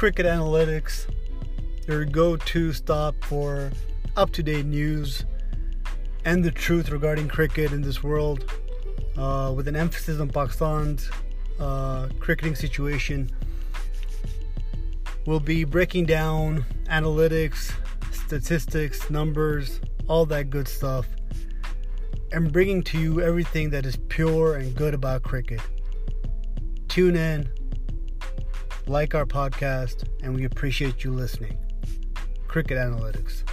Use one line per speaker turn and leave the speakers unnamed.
Cricket Analytics, your go to stop for up to date news and the truth regarding cricket in this world, uh, with an emphasis on Pakistan's uh, cricketing situation. We'll be breaking down analytics, statistics, numbers, all that good stuff, and bringing to you everything that is pure and good about cricket. Tune in, like our podcast, and we appreciate you listening. Cricket Analytics.